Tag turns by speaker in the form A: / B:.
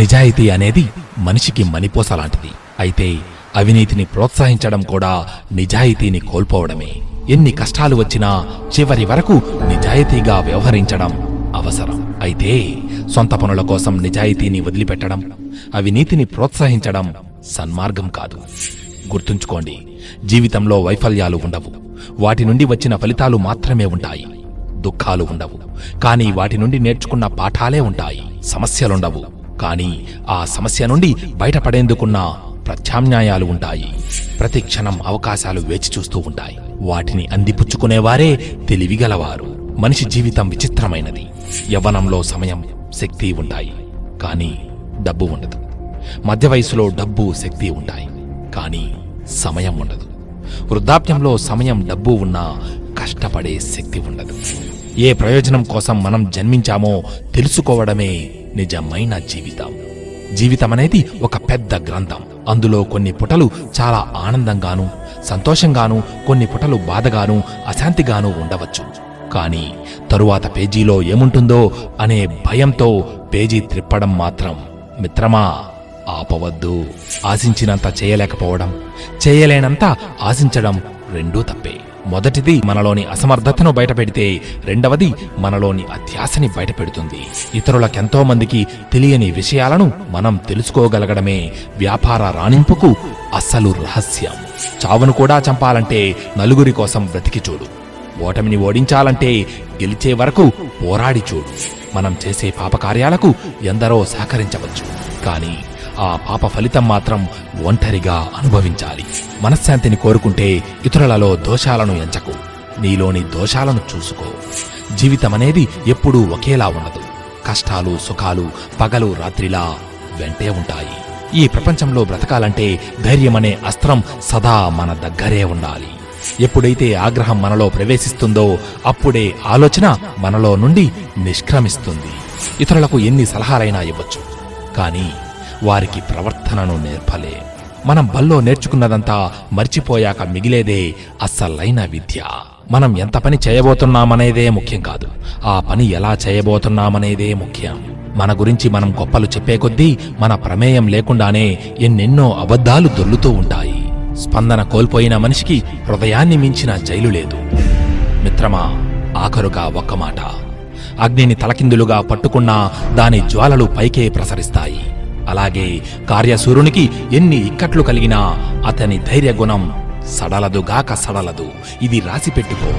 A: నిజాయితీ అనేది మనిషికి మణిపోసలాంటిది అయితే అవినీతిని ప్రోత్సహించడం కూడా నిజాయితీని కోల్పోవడమే. ఎన్ని కష్టాలు వచ్చినా చివరి వరకు నిజాయితీగా వ్యవహరించడం అవసరం. అయితే సొంత పనుల కోసం నిజాయితీని వదిలిపెట్టడం అవినీతిని ప్రోత్సహించడం సన్మార్గం కాదు. గుర్తుంచుకోండి జీవితంలో వైఫల్యాలు ఉండవు. వాటి నుండి వచ్చిన ఫలితాలు మాత్రమే ఉంటాయి. దుఃఖాలు ఉండవు. కానీ వాటి నుండి నేర్చుకున్న పాఠాలే ఉంటాయి. సమస్యలుండవు. కానీ ఆ సమస్య నుండి బయటపడేందుకున్న ప్రత్యామ్నాయాలు ఉంటాయి. ప్రతి క్షణం అవకాశాలు వేచి చూస్తూ ఉంటాయి. వాటిని అందిపుచ్చుకునేవారే తెలివిగలవారు. మనిషి జీవితం విచిత్రమైనది. యవ్వనంలో సమయం శక్తి ఉంటాయి. కానీ డబ్బు ఉండదు. మధ్య వయసులో డబ్బు శక్తి ఉంటాయి. కానీ సమయం ఉండదు. వృద్ధాప్యంలో సమయం డబ్బు ఉన్నా కష్టపడే శక్తి ఉండదు. ఏ ప్రయోజనం కోసం మనం జన్మించామో తెలుసుకోవడమే నిజమైన జీవితం. జీవితం అనేది ఒక పెద్ద గ్రంథం. అందులో కొన్ని పుటలు చాలా ఆనందంగాను సంతోషంగాను కొన్ని పుటలు బాధగాను అశాంతిగాను ఉండవచ్చు. కానీ తరువాత పేజీలో ఏముంటుందో అనే భయంతో పేజీ త్రిప్పడం మాత్రం మిత్రమా ఆపవద్దు. ఆశించినంత చేయలేకపోవడం చేయలేనంత ఆశించడం రెండూ తప్పే. మొదటిది మనలోని అసమర్థతను బయటపెడితే రెండవది మనలోని అధ్యాసని బయటపెడుతుంది. ఇతరులకెంతో మందికి తెలియని విషయాలను మనం తెలుసుకోగలగడమే వ్యాపార రాణింపుకు అస్సలు రహస్యం. చావును కూడా చంపాలంటే నలుగురి కోసం బ్రతికి చూడు. ఓటమిని ఓడించాలంటే గెలిచే వరకు పోరాడి చూడు. మనం చేసే పాపకార్యాలకు ఎందరో సహకరించవచ్చు. కానీ ఆ పాప ఫలితం మాత్రం ఒంటరిగా అనుభవించాలి. మనశ్శాంతిని కోరుకుంటే ఇతరులలో దోషాలను ఎంచకు. నీలోని దోషాలను చూసుకో. జీవితమనేది ఎప్పుడూ ఒకేలా ఉండదు. కష్టాలు సుఖాలు పగలు రాత్రిలా వెంటే ఉంటాయి. ఈ ప్రపంచంలో బ్రతకాలంటే ధైర్యమనే అస్త్రం సదా మన దగ్గరే ఉండాలి. ఎప్పుడైతే ఆగ్రహం మనలో ప్రవేశిస్తుందో అప్పుడే ఆలోచన మనలో నుండి నిష్క్రమిస్తుంది. ఇతరులకు ఎన్ని సలహాలైనా ఇవ్వచ్చు. కానీ వారికి ప్రవర్తనను నేర్పలే. మనం బల్లో నేర్చుకున్నదంతా మర్చిపోయాక మిగిలేదే అస్సలైన విద్య. మనం ఎంత పని చేయబోతున్నామనేదే ముఖ్యం కాదు. ఆ పని ఎలా చేయబోతున్నామనేదే ముఖ్యం. మన గురించి మనం గొప్పలు చెప్పే కొద్దీ మన ప్రమేయం లేకుండానే ఎన్నెన్నో అబద్ధాలు దొల్లుతూ ఉంటాయి. స్పందన కోల్పోయిన మనిషికి హృదయాన్ని మించిన జైలు లేదు. మిత్రమా ఆఖరుగా ఒక్క మాట. అగ్నిని తలకిందులుగా పట్టుకున్నా దాని జ్వాలలు పైకే ప్రసరిస్తాయి. అలాగే కార్యసూరునికి ఎన్ని ఇక్కట్లు కలిగినా అతని ధైర్య గుణం సడలదుగాక సడలదు. ఇది రాసిపెట్టుకో.